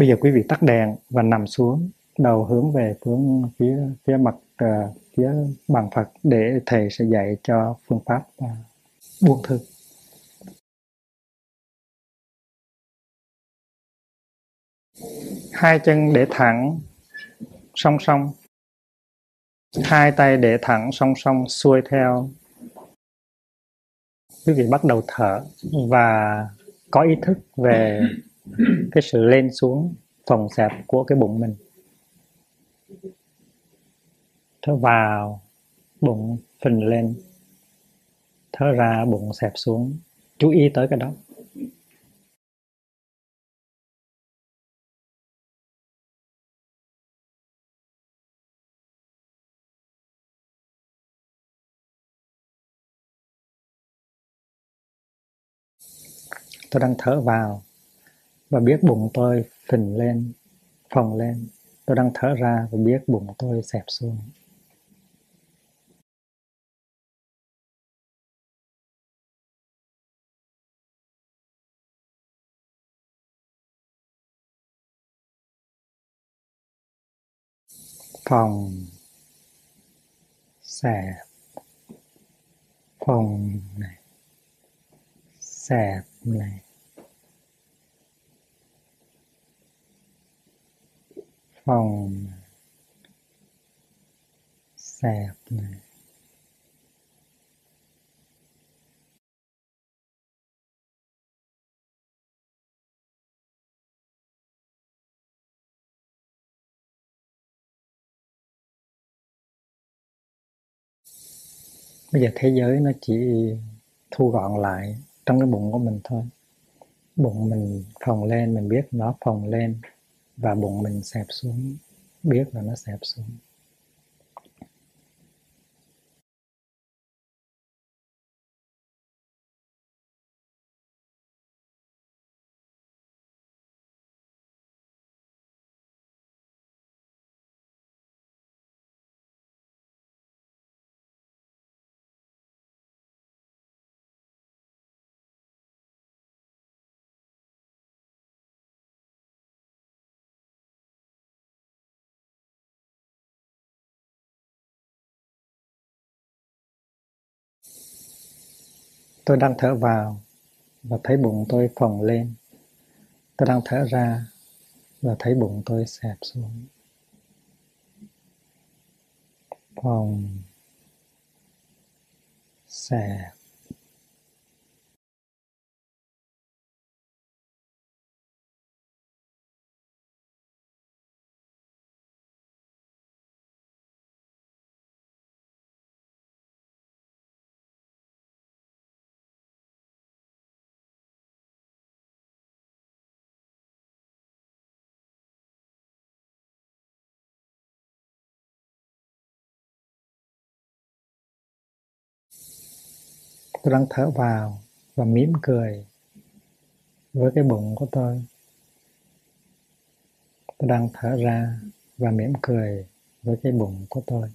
bây giờ quý vị tắt đèn và nằm xuống đầu hướng về hướng phía phía mặt uh, phía bàn Phật để thầy sẽ dạy cho phương pháp uh, buông thư. Hai chân để thẳng song song. Hai tay để thẳng song song xuôi theo. Quý vị bắt đầu thở và có ý thức về cái sự lên xuống, phòng xẹp của cái bụng mình. Thở vào, bụng phình lên. Thở ra, bụng xẹp xuống. Chú ý tới cái đó. Tôi đang thở vào và biết bụng tôi phình lên, phồng lên. Tôi đang thở ra và biết bụng tôi xẹp xuống. Phòng xẹp. Phòng này, xẹp này. Phòng xẹp này. Bây giờ thế giới nó chỉ thu gọn lại trong cái bụng của mình thôi. Bụng mình phồng lên, mình biết nó phồng lên và bụng mình xẹp xuống biết là nó xẹp xuống. Tôi đang thở vào và thấy bụng tôi phồng lên. Tôi đang thở ra và thấy bụng tôi xẹp xuống. Phồng, xẹp tôi đang thở vào và mỉm cười với cái bụng của tôi. Tôi đang thở ra và mỉm cười với cái bụng của tôi.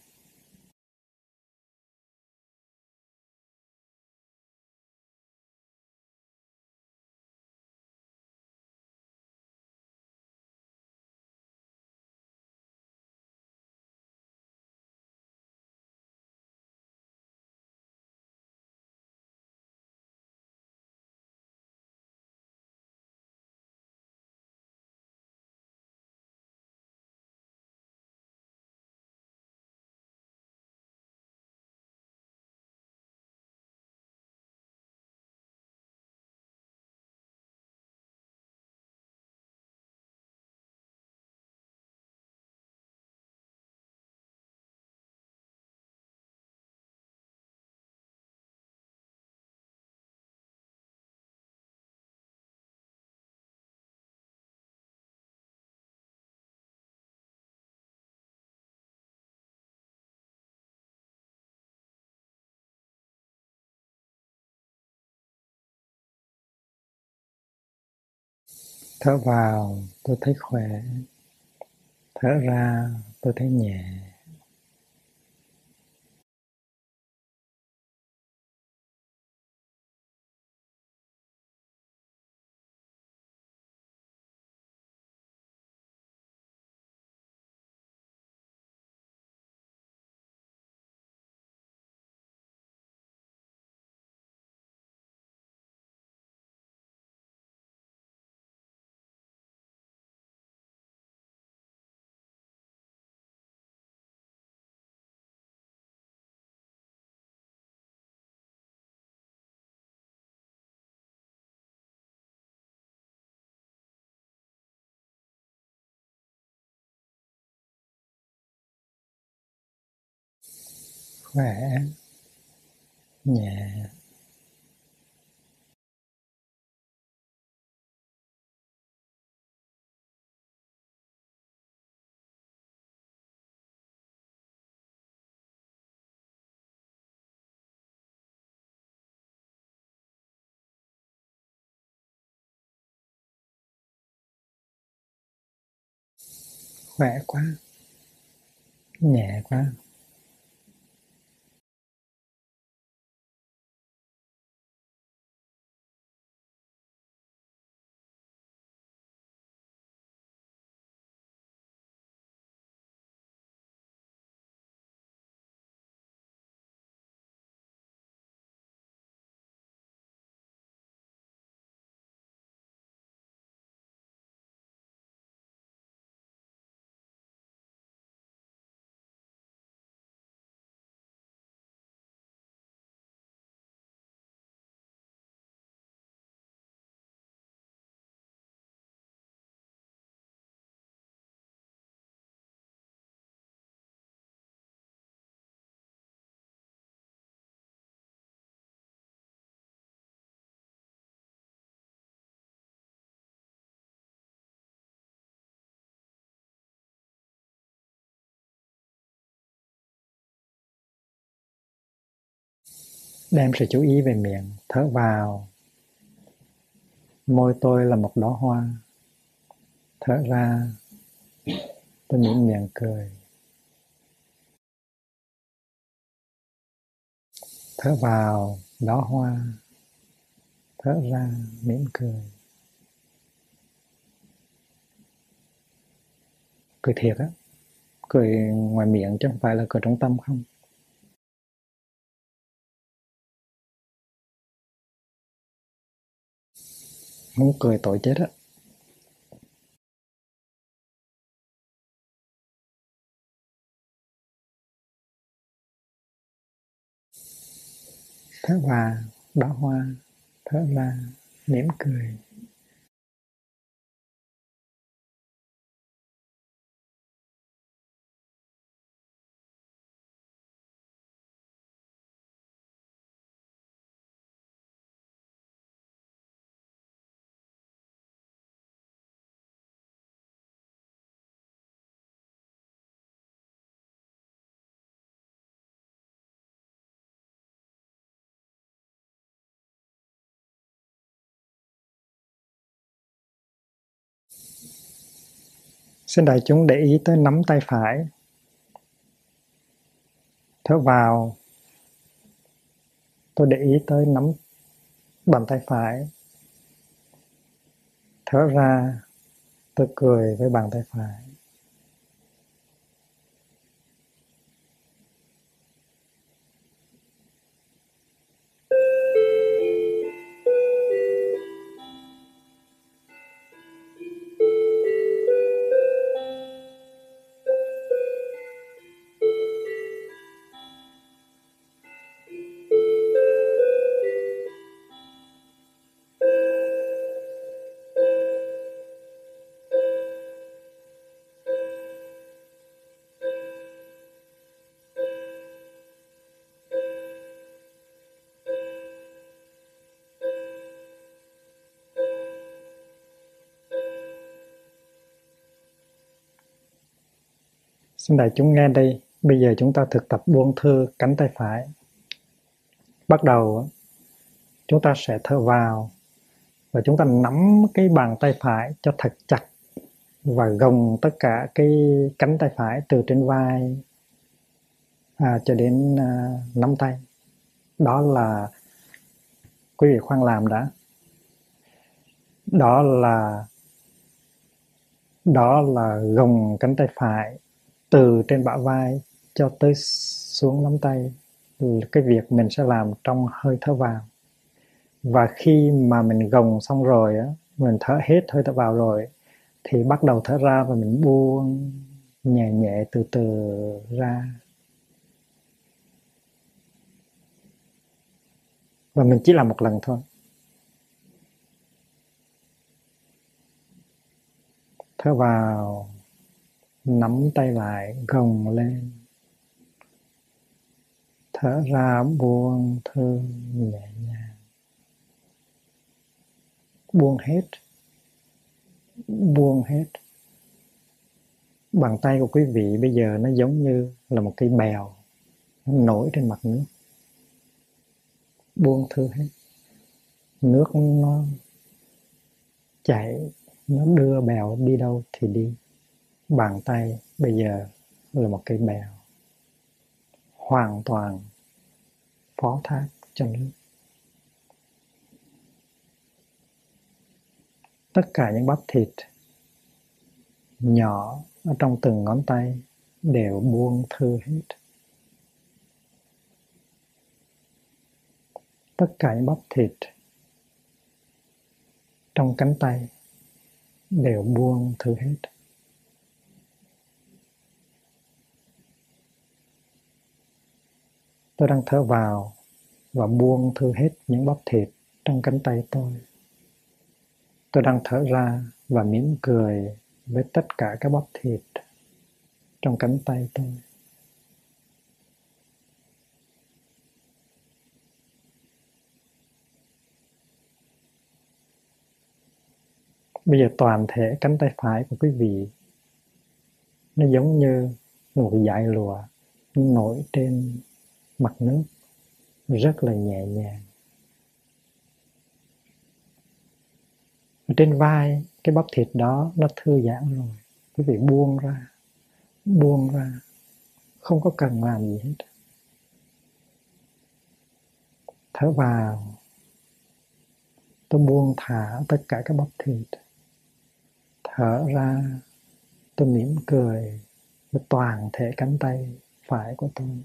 Thở vào tôi thấy khỏe. Thở ra tôi thấy nhẹ. Khỏe. Nhẹ khỏe quá. Nhẹ quá. Đem sự chú ý về miệng, thở vào. Môi tôi là một đóa hoa. Thở ra, tôi mỉm miệng cười. Thở vào, đóa hoa. Thở ra mỉm cười. Cười thiệt á. Cười ngoài miệng chứ không phải là cười trong tâm không? Muốn cười tội chết á Thế hòa, đỏ hoa, thế là mỉm cười. Xin đại chúng để ý tới nắm tay phải. Thở vào, tôi để ý tới nắm bàn tay phải. Thở ra, tôi cười với bàn tay phải. Xin đại chúng nghe đây, bây giờ chúng ta thực tập buông thư cánh tay phải. Bắt đầu, chúng ta sẽ thở vào và chúng ta nắm cái bàn tay phải cho thật chặt và gồng tất cả cái cánh tay phải từ trên vai à, cho đến à, nắm tay. Đó là quý vị khoan làm đã. Đó là đó là gồng cánh tay phải từ trên bả vai cho tới xuống nắm tay cái việc mình sẽ làm trong hơi thở vào. Và khi mà mình gồng xong rồi á, mình thở hết hơi thở vào rồi, thì bắt đầu thở ra và mình buông nhẹ nhẹ từ từ ra. Và mình chỉ làm một lần thôi. Thở vào nắm tay lại, gồng lên. Thở ra buông thư nhẹ nhàng. Buông hết. Buông hết. Bàn tay của quý vị bây giờ nó giống như là một cây bèo nó nổi trên mặt nước. Buông thư hết. Nước nó chảy, nó đưa bèo đi đâu thì đi bàn tay bây giờ là một cây bèo hoàn toàn phó thác cho nước. Tất cả những bắp thịt nhỏ ở trong từng ngón tay đều buông thư hết. Tất cả những bắp thịt trong cánh tay đều buông thư hết. Tôi đang thở vào và buông thư hết những bắp thịt trong cánh tay tôi. Tôi đang thở ra và mỉm cười với tất cả các bắp thịt trong cánh tay tôi. Bây giờ toàn thể cánh tay phải của quý vị, nó giống như một dải lụa nổi trên mặt nước rất là nhẹ nhàng. Trên vai cái bắp thịt đó nó thư giãn rồi. Quý vị buông ra, buông ra, không có cần làm gì hết. Thở vào, tôi buông thả tất cả các bắp thịt thở ra tôi mỉm cười với toàn thể cánh tay phải của tôi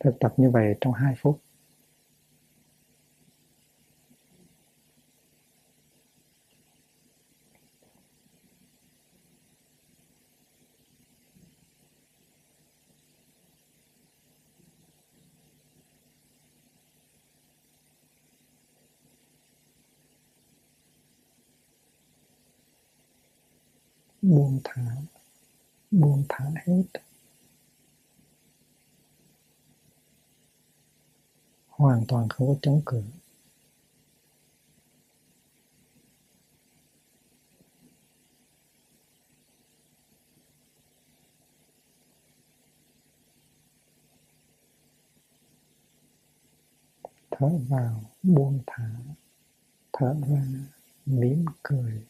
thực tập như vậy trong 2 phút. Buông thả buông thả hết. Hoàn toàn không có chống cự. Thở vào buông thả thở ra mỉm cười.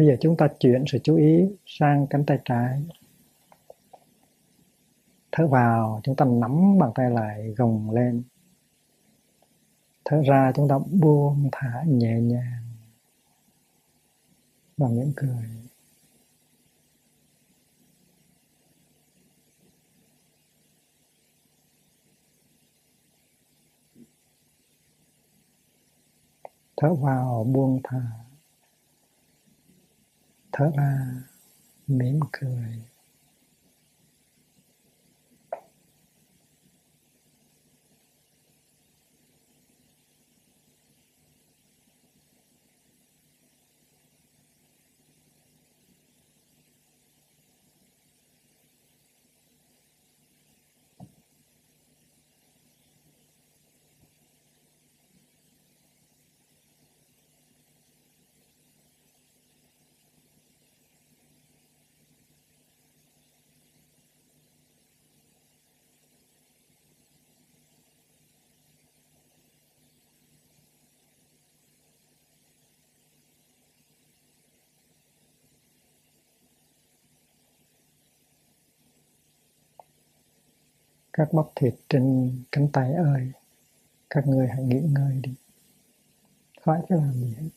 Bây giờ chúng ta chuyển sự chú ý sang cánh tay trái. Thở vào, chúng ta nắm bàn tay lại gồng lên. Thở ra, chúng ta buông thả nhẹ nhàng và mỉm cười. Thở vào, buông thả thở ra mỉm cười. Các bắp thịt trên cánh tay ơi, các ngươi hãy nghỉ ngơi đi. Khỏi phải làm gì hết.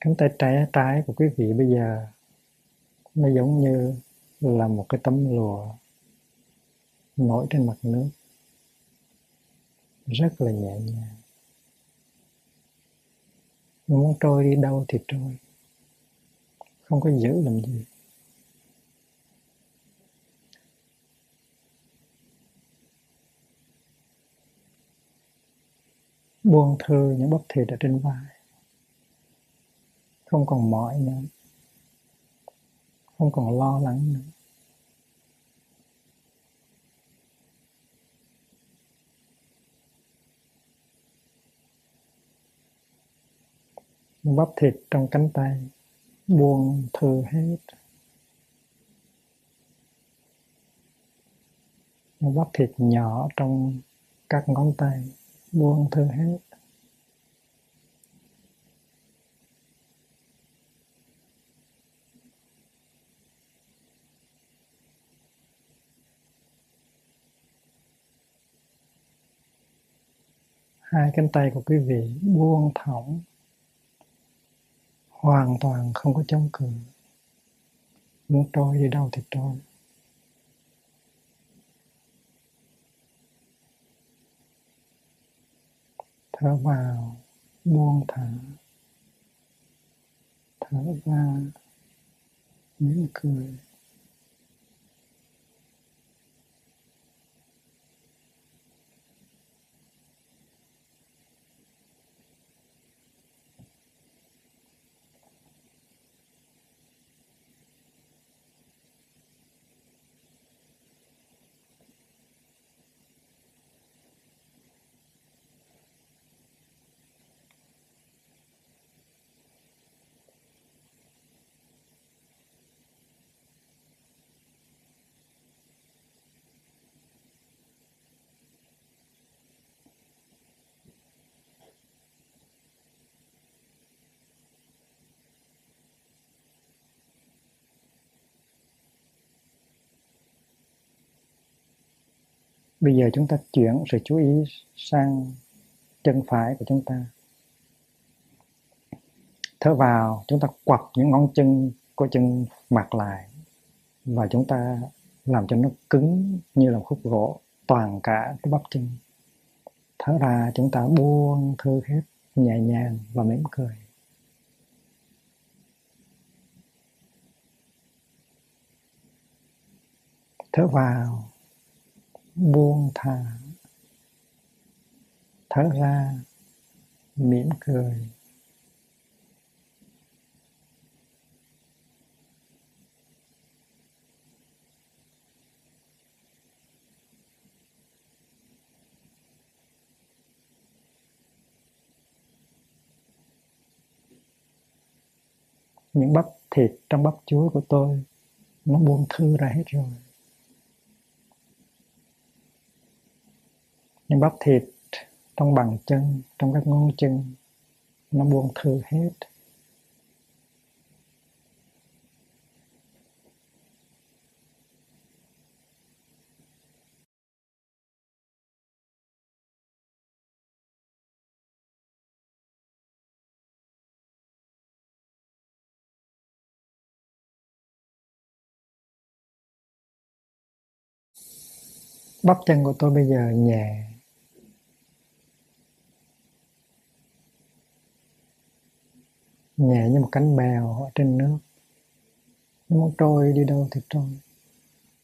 Cánh tay trái trái của quý vị bây giờ, nó giống như là một cái tấm lụa nổi trên mặt nước. Rất là nhẹ nhàng muốn trôi đi đâu thì trôi. Không có giữ làm gì. Buông thư những bắp thịt ở trên vai. Không còn mỏi nữa. Không còn lo lắng nữa. Bắp thịt trong cánh tay, buông thư hết. Bắp thịt nhỏ trong các ngón tay, buông thư hết. Hai cánh tay của quý vị buông thõng hoàn toàn không có chống cự. Muốn trôi đi đâu thì trôi. Thở vào, buông thả thở ra, mỉm cười. Bây giờ chúng ta chuyển sự chú ý sang chân phải của chúng ta. Thở vào, chúng ta quặp những ngón chân của chân mặt lại và chúng ta làm cho nó cứng như là khúc gỗ toàn cả cái bắp chân. Thở ra chúng ta buông thư hết nhẹ nhàng và mỉm cười. Thở vào buông thả. Thở ra, mỉm cười. Những bắp thịt trong bắp chuối của tôi, nó buông thư ra hết rồi. Những bắp thịt trong bàn chân, trong các ngón chân, nó buông thư hết. Bắp chân của tôi bây giờ nhẹ. Nhẹ như một cánh bèo ở trên nước. Nó muốn trôi đi đâu thì trôi.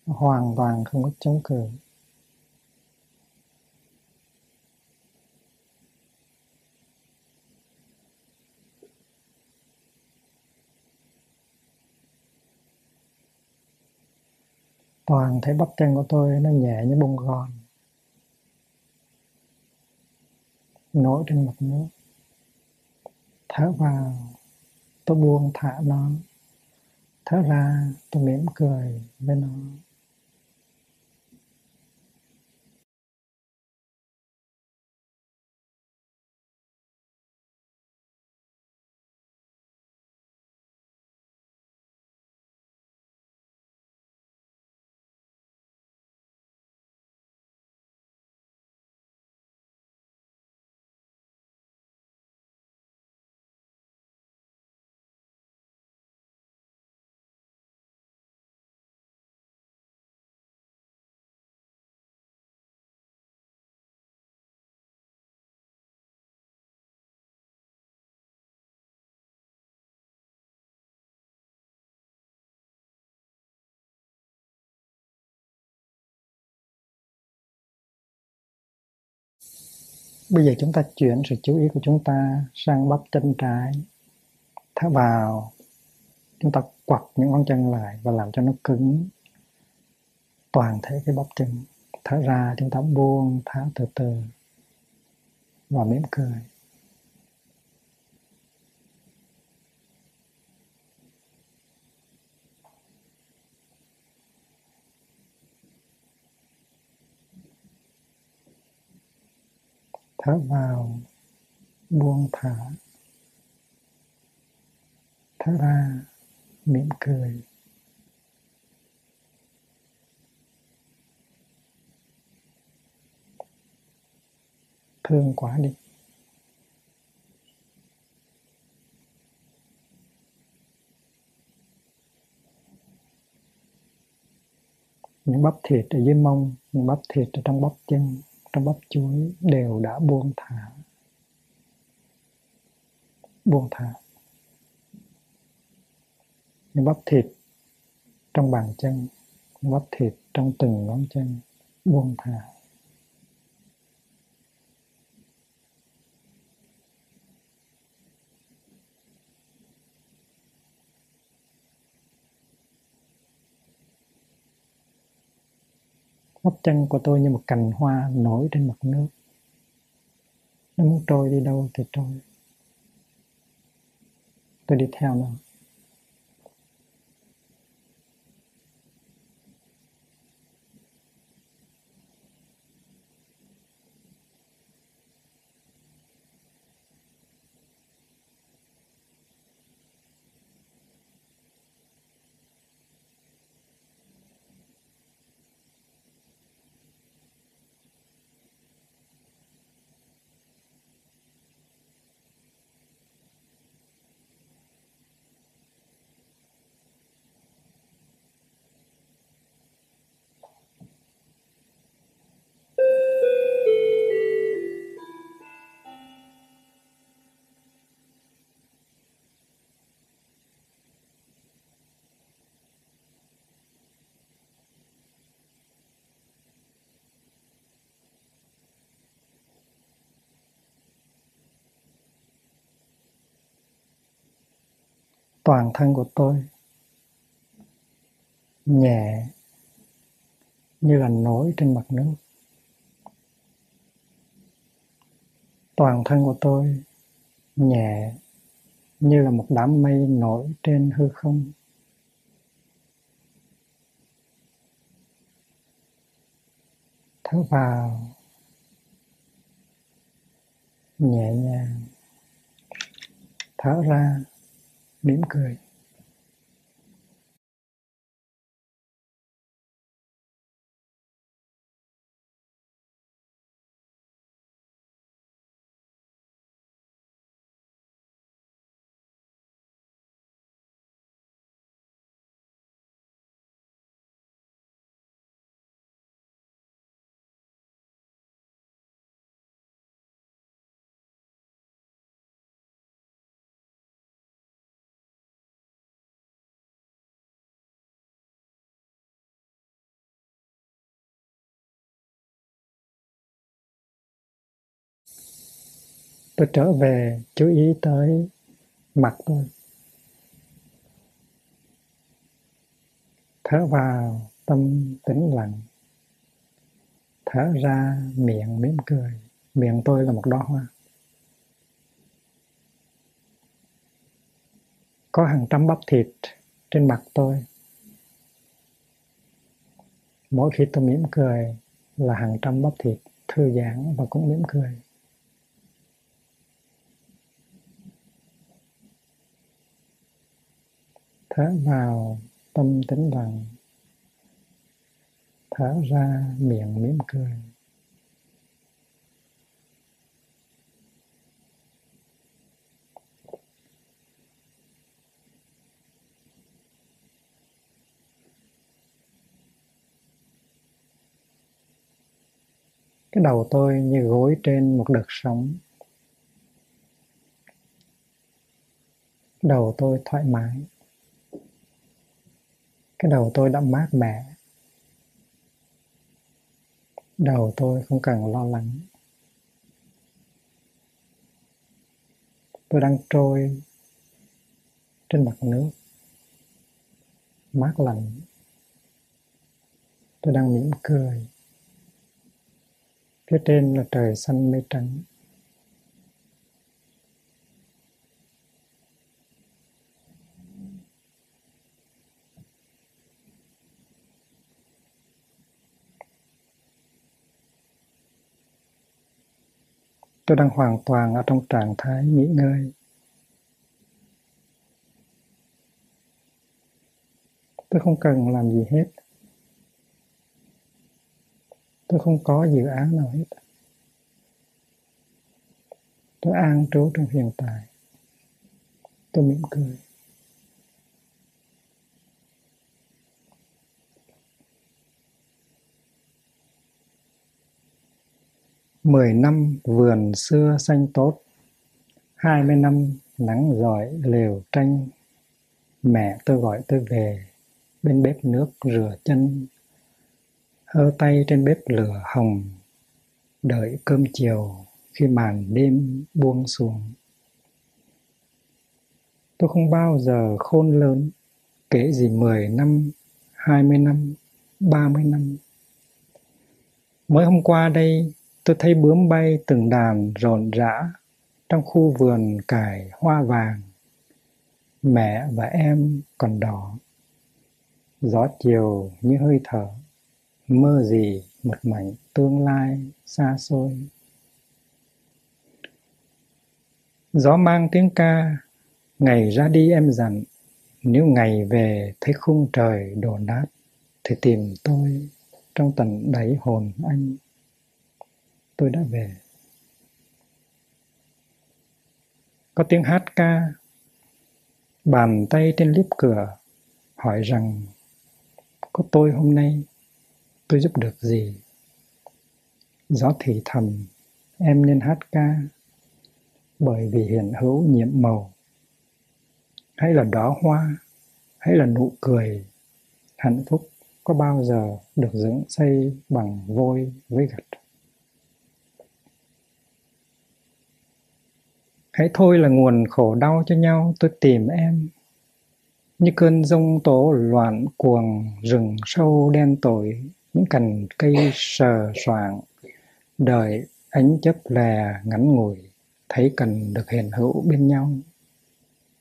Nó hoàn toàn không có chống cự. Toàn thấy bắp chân của tôi nó nhẹ như bông gòn, nổi trên mặt nước. Thở vào tôi buông thả nó. Thở ra tôi mỉm cười với nó. Bây giờ chúng ta chuyển sự chú ý của chúng ta sang bắp chân trái. Thở vào. Chúng ta quặt những ngón chân lại và làm cho nó cứng. Toàn thể cái bắp chân. Thở ra, chúng ta buông, thả từ từ. Và mỉm cười. Thở vào, buông thả thở ra, mỉm cười. Thương quá đi. Những bắp thịt ở dưới mông, những bắp thịt ở trong bắp chân trong bắp chuối đều đã buông thả. Buông thả. Những bắp thịt trong bàn chân, những bắp thịt trong từng ngón chân buông thả. Bắp chân của tôi như một cành hoa nổi trên mặt nước. Nó muốn trôi đi đâu thì trôi. Tôi đi theo nó. Toàn thân của tôi. Nhẹ như là nổi trên mặt nước. Toàn thân của tôi nhẹ như là một đám mây nổi trên hư không. Thở vào. Nhẹ nhàng. Thở ra mỉm cười. Tôi trở về chú ý tới mặt tôi. Thở vào tâm tĩnh lặng. Thở ra miệng mỉm cười. Miệng tôi là một đóa hoa. Có hàng trăm bắp thịt trên mặt tôi. Mỗi khi tôi mỉm cười là hàng trăm bắp thịt thư giãn và cũng mỉm cười. Thở vào tâm tĩnh lặng, thở ra miệng mỉm cười. Cái đầu tôi như gối trên một đợt sóng. Đầu tôi thoải mái cái đầu tôi đã mát mẻ. Đầu tôi không cần lo lắng. Tôi đang trôi trên mặt nước, mát lạnh. Tôi đang mỉm cười. Phía trên là trời xanh mây trắng. Tôi đang hoàn toàn ở trong trạng thái nghỉ ngơi. Tôi không cần làm gì hết. Tôi không có dự án nào hết. Tôi an trú trong hiện tại. Tôi mỉm cười. Mười năm vườn xưa xanh tốt, hai mươi năm nắng giỏi lều tranh. Mẹ tôi gọi tôi về, bên bếp nước rửa chân. Hơ tay trên bếp lửa hồng, đợi cơm chiều khi màn đêm buông xuống. Tôi không bao giờ khôn lớn, kể gì mười năm, hai mươi năm, ba mươi năm. Mới hôm qua đây tôi thấy bướm bay từng đàn rộn rã trong khu vườn cải hoa vàng. Mẹ và em còn đỏ. Gió chiều như hơi thở. Mơ gì một mảnh tương lai xa xôi. Gió mang tiếng ca, ngày ra đi em dặn. Nếu ngày về thấy khung trời đổ nát, thì tìm tôi trong tận đáy hồn anh tôi đã về. Có tiếng hát ca, bàn tay trên liếp cửa hỏi rằng, có tôi hôm nay, tôi giúp được gì? Gió thì thầm, em nên hát ca, bởi vì hiện hữu nhiệm màu. Hay là đóa hoa hay là nụ cười, hạnh phúc có bao giờ được dựng xây bằng vôi với gạch. Hãy thôi là nguồn khổ đau cho nhau, tôi tìm em. Như cơn rông tố loạn cuồng, rừng sâu đen tối, những cành cây sờ soạng. Đời ánh chấp lè ngắn ngủi, thấy cần được hiện hữu bên nhau,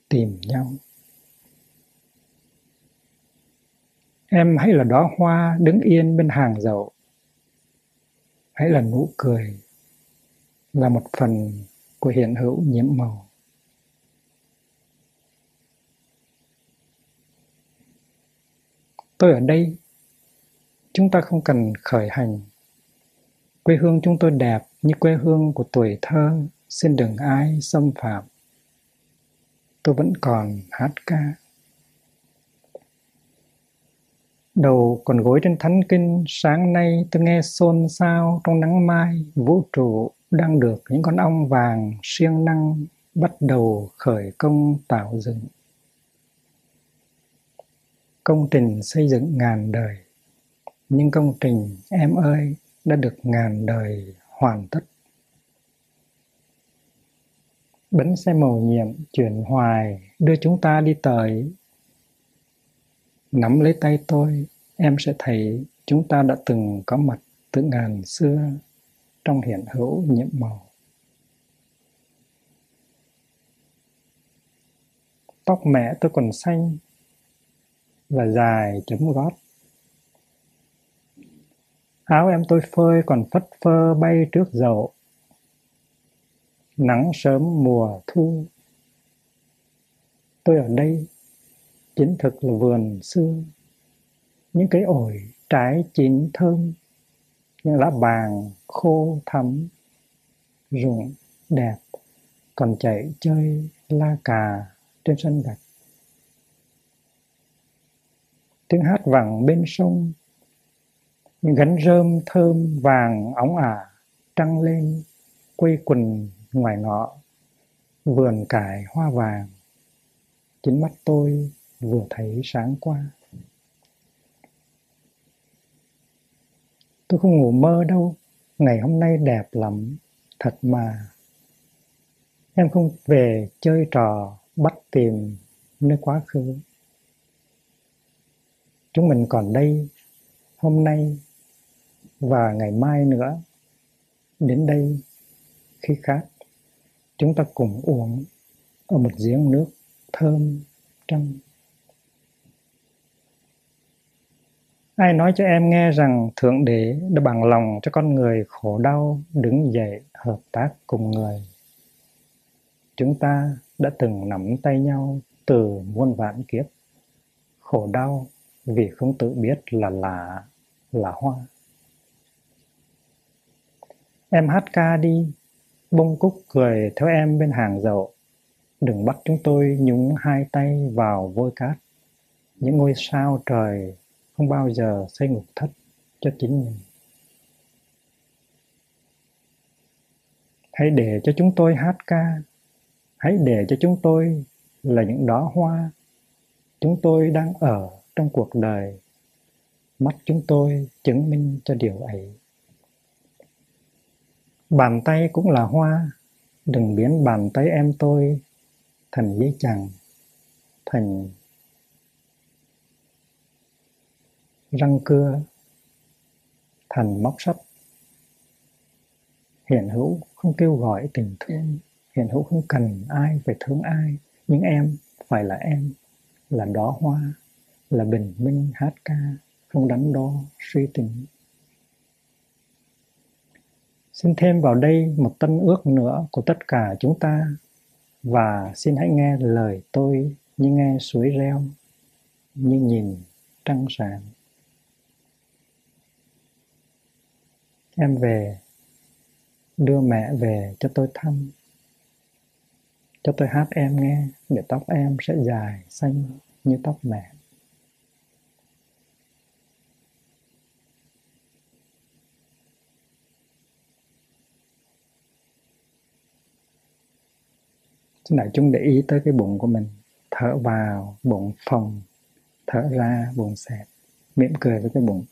tìm nhau. Em hãy là đóa hoa đứng yên bên hàng dậu. Hãy là nụ cười, là một phần của hiện hữu nhiễm màu. Tôi ở đây, chúng ta không cần khởi hành. Quê hương chúng tôi đẹp như quê hương của tuổi thơ, xin đừng ai xâm phạm. Tôi vẫn còn hát ca. Đầu còn gối trên thánh kinh, sáng nay tôi nghe xôn xao trong nắng mai, vũ trụ đang được những con ong vàng siêng năng bắt đầu khởi công tạo dựng. Công trình xây dựng ngàn đời. Nhưng công trình, em ơi, đã được ngàn đời hoàn tất. Bánh xe màu nhiệm chuyển hoài, đưa chúng ta đi tới. Nắm lấy tay tôi, em sẽ thấy chúng ta đã từng có mặt từ ngàn xưa trong hiện hữu nhiễm màu. Tóc mẹ tôi còn xanh và dài chấm gót. Áo em tôi phơi còn phất phơ bay trước dậu. Nắng sớm mùa thu. Tôi ở đây, chính thực là vườn xưa. Những cái ổi trái chín thơm những lá vàng khô thắm rụng đẹp, còn chạy chơi la cà trên sân gạch. Tiếng hát vẳng bên sông, những gánh rơm thơm vàng óng ả trăng lên quây quần ngoài ngõ, vườn cải hoa vàng. Chính mắt tôi vừa thấy sáng qua. Tôi không ngủ mơ đâu. Ngày hôm nay đẹp lắm. Thật mà. Em không về chơi trò bắt tìm nơi quá khứ. Chúng mình còn đây hôm nay và ngày mai nữa. Đến đây, khi khác, chúng ta cùng uống ở một giếng nước thơm trong. Ai nói cho em nghe rằng thượng đế đã bằng lòng cho con người khổ đau đứng dậy hợp tác cùng người. Chúng ta đã từng nắm tay nhau từ muôn vạn kiếp. Khổ đau vì không tự biết là lạ, là hoa. Em hát ca đi, bông cúc cười theo em bên hàng dậu. Đừng bắt chúng tôi nhúng hai tay vào vôi cát. Những ngôi sao trời không bao giờ xây ngục thất cho chính mình. Hãy để cho chúng tôi hát ca. Hãy để cho chúng tôi là những đóa hoa. Chúng tôi đang ở trong cuộc đời. Mắt chúng tôi chứng minh cho điều ấy. Bàn tay cũng là hoa. Đừng biến bàn tay em tôi thành giấy chằng, thành răng cưa thành móc sắt hiện hữu không kêu gọi tình thương, hiện hữu không cần ai phải thương ai, nhưng em phải là em là đóa hoa, là bình minh hát ca, không đắn đo suy tính. Xin thêm vào đây một tân ước nữa của tất cả chúng ta, và xin hãy nghe lời tôi như nghe suối reo, như nhìn trăng sáng. Em về, đưa mẹ về cho tôi thăm, cho tôi hát em nghe, để tóc em sẽ dài xanh như tóc mẹ. Xin đại chúng để ý tới cái bụng của mình, thở vào, bụng phồng, thở ra, bụng xẹp, mỉm cười với cái bụng.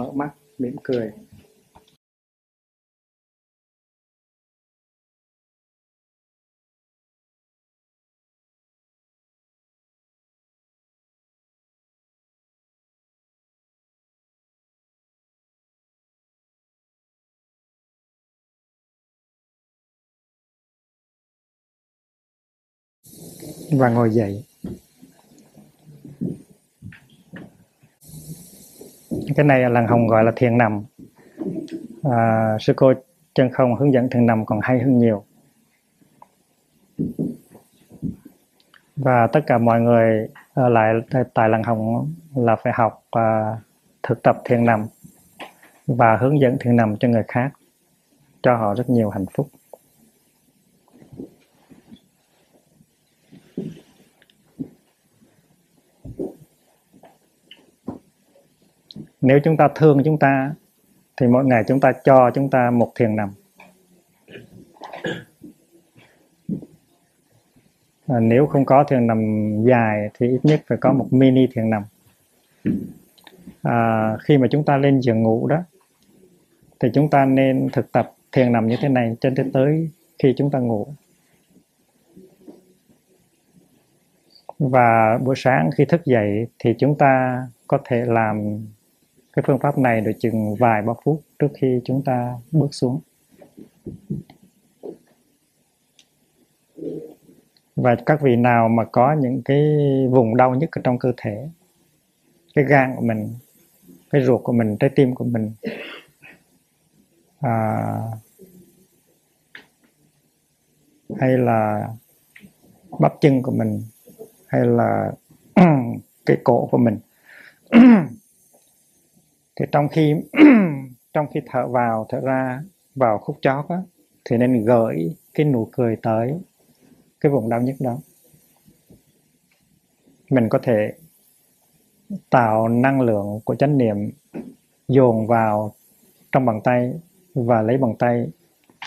Mở mắt mỉm cười. Và ngồi dậy. Cái này làng hồng gọi là thiền nằm. À, sư cô chân không hướng dẫn thiền nằm còn hay hơn nhiều. Và tất cả mọi người ở lại tại làng hồng là phải học à, thực tập thiền nằm và hướng dẫn thiền nằm cho người khác cho họ rất nhiều hạnh phúc. Nếu chúng ta thương chúng ta thì mỗi ngày chúng ta cho chúng ta một thiền nằm. À, nếu không có thiền nằm dài thì ít nhất phải có một mini thiền nằm. À, khi mà chúng ta lên giường ngủ đó thì chúng ta nên thực tập thiền nằm như thế này cho đến tới khi chúng ta ngủ. Và buổi sáng khi thức dậy thì chúng ta có thể làm cái phương pháp này được chừng vài ba phút trước khi chúng ta bước xuống. Và các vị nào mà có những cái vùng đau nhất ở trong cơ thể cái gan của mình cái ruột của mình trái tim của mình à, hay là bắp chân của mình hay là cái cổ của mình thì trong khi trong khi thở vào thở ra vào khúc chót á, thì nên gửi cái nụ cười tới cái vùng đau nhất đó. Mình có thể tạo năng lượng của chánh niệm dồn vào trong bàn tay và lấy bàn tay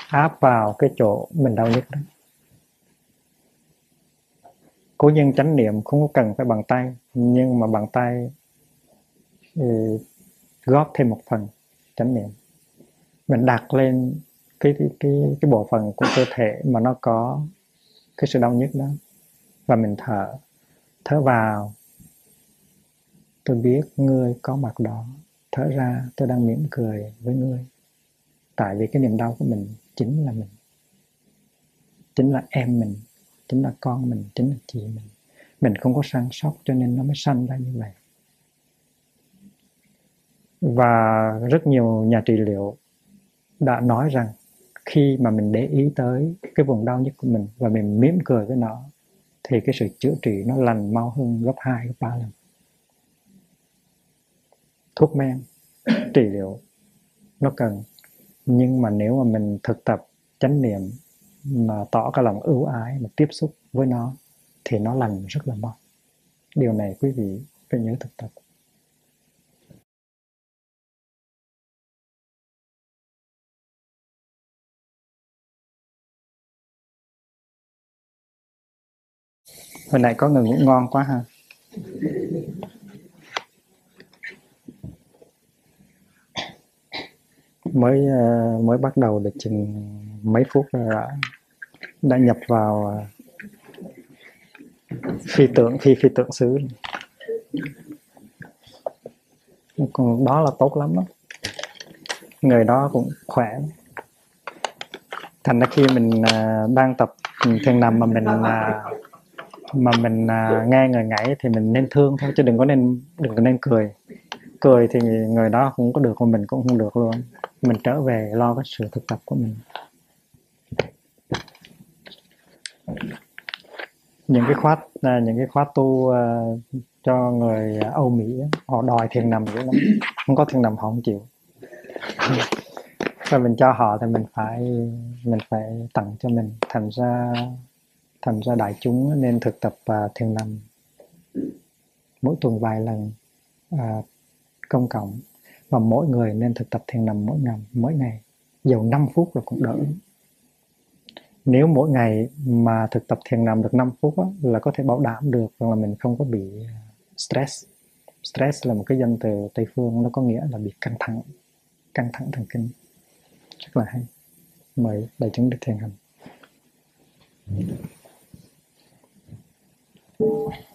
áp vào cái chỗ mình đau nhất đó. Cố nhiên chánh niệm không có cần phải bằng tay nhưng mà bằng tay góp thêm một phần chánh niệm. Mình đặt lên cái cái cái, cái bộ phận của cơ thể mà nó có cái sự đau nhức đó. Và mình thở thở vào. Tôi biết ngươi có mặt đó. Thở ra tôi đang mỉm cười với ngươi. Tại vì cái niềm đau của mình chính là mình. Chính là em mình chính là con mình chính là chị mình. Mình không có săn sóc cho nên nó mới sanh ra như vậy và rất nhiều nhà trị liệu đã nói rằng khi mà mình để ý tới cái vùng đau nhất của mình và mình mỉm cười với nó thì cái sự chữa trị nó lành mau hơn gấp 2, gấp 3 lần. Thuốc men trị liệu nó cần. Nhưng mà nếu mà mình thực tập chánh niệm mà tỏ cái lòng ưu ái mà tiếp xúc với nó thì nó lành rất là mau. Điều này quý vị phải nhớ thực tập. Hồi nãy có người ngủ ngon quá ha. Mới ờ, mới bắt đầu được chừng mấy phút đã đã nhập vào ờ, phi tượng, phi phi tượng xứ. Còn đó là tốt lắm đó. người đó cũng khỏe. Thành ra khi mình ờ, đang tập ừ, thiền nằm mà mình mà mình uh, nghe người ngãy thì mình nên thương thôi chứ đừng có nên đừng có nên cười. Cười thì người đó không có được mà mình cũng không được luôn. Mình trở về lo cái sự thực tập của mình. Những cái khóa à, những cái khóa tu uh, cho người Âu Mỹ họ đòi thiền nằm dữ lắm. Không có thiền nằm họ không chịu. Và mình cho họ thì mình phải mình phải tặng cho mình. Thành ra thành ra đại chúng nên thực tập uh, thiền nằm mỗi tuần vài lần uh, công cộng. Và mỗi người nên thực tập thiền nằm mỗi ngày mỗi ngày. Dầu 5 phút là cũng đỡ. Nếu mỗi ngày mà thực tập thiền nằm được 5 phút đó, là có thể bảo đảm được rằng là mình không có bị à, stress. Stress là một cái danh từ tây phương nó có nghĩa là bị căng thẳng căng thẳng thần kinh. Rất là hay. Mời đại chúng được thiền hành. Thank you.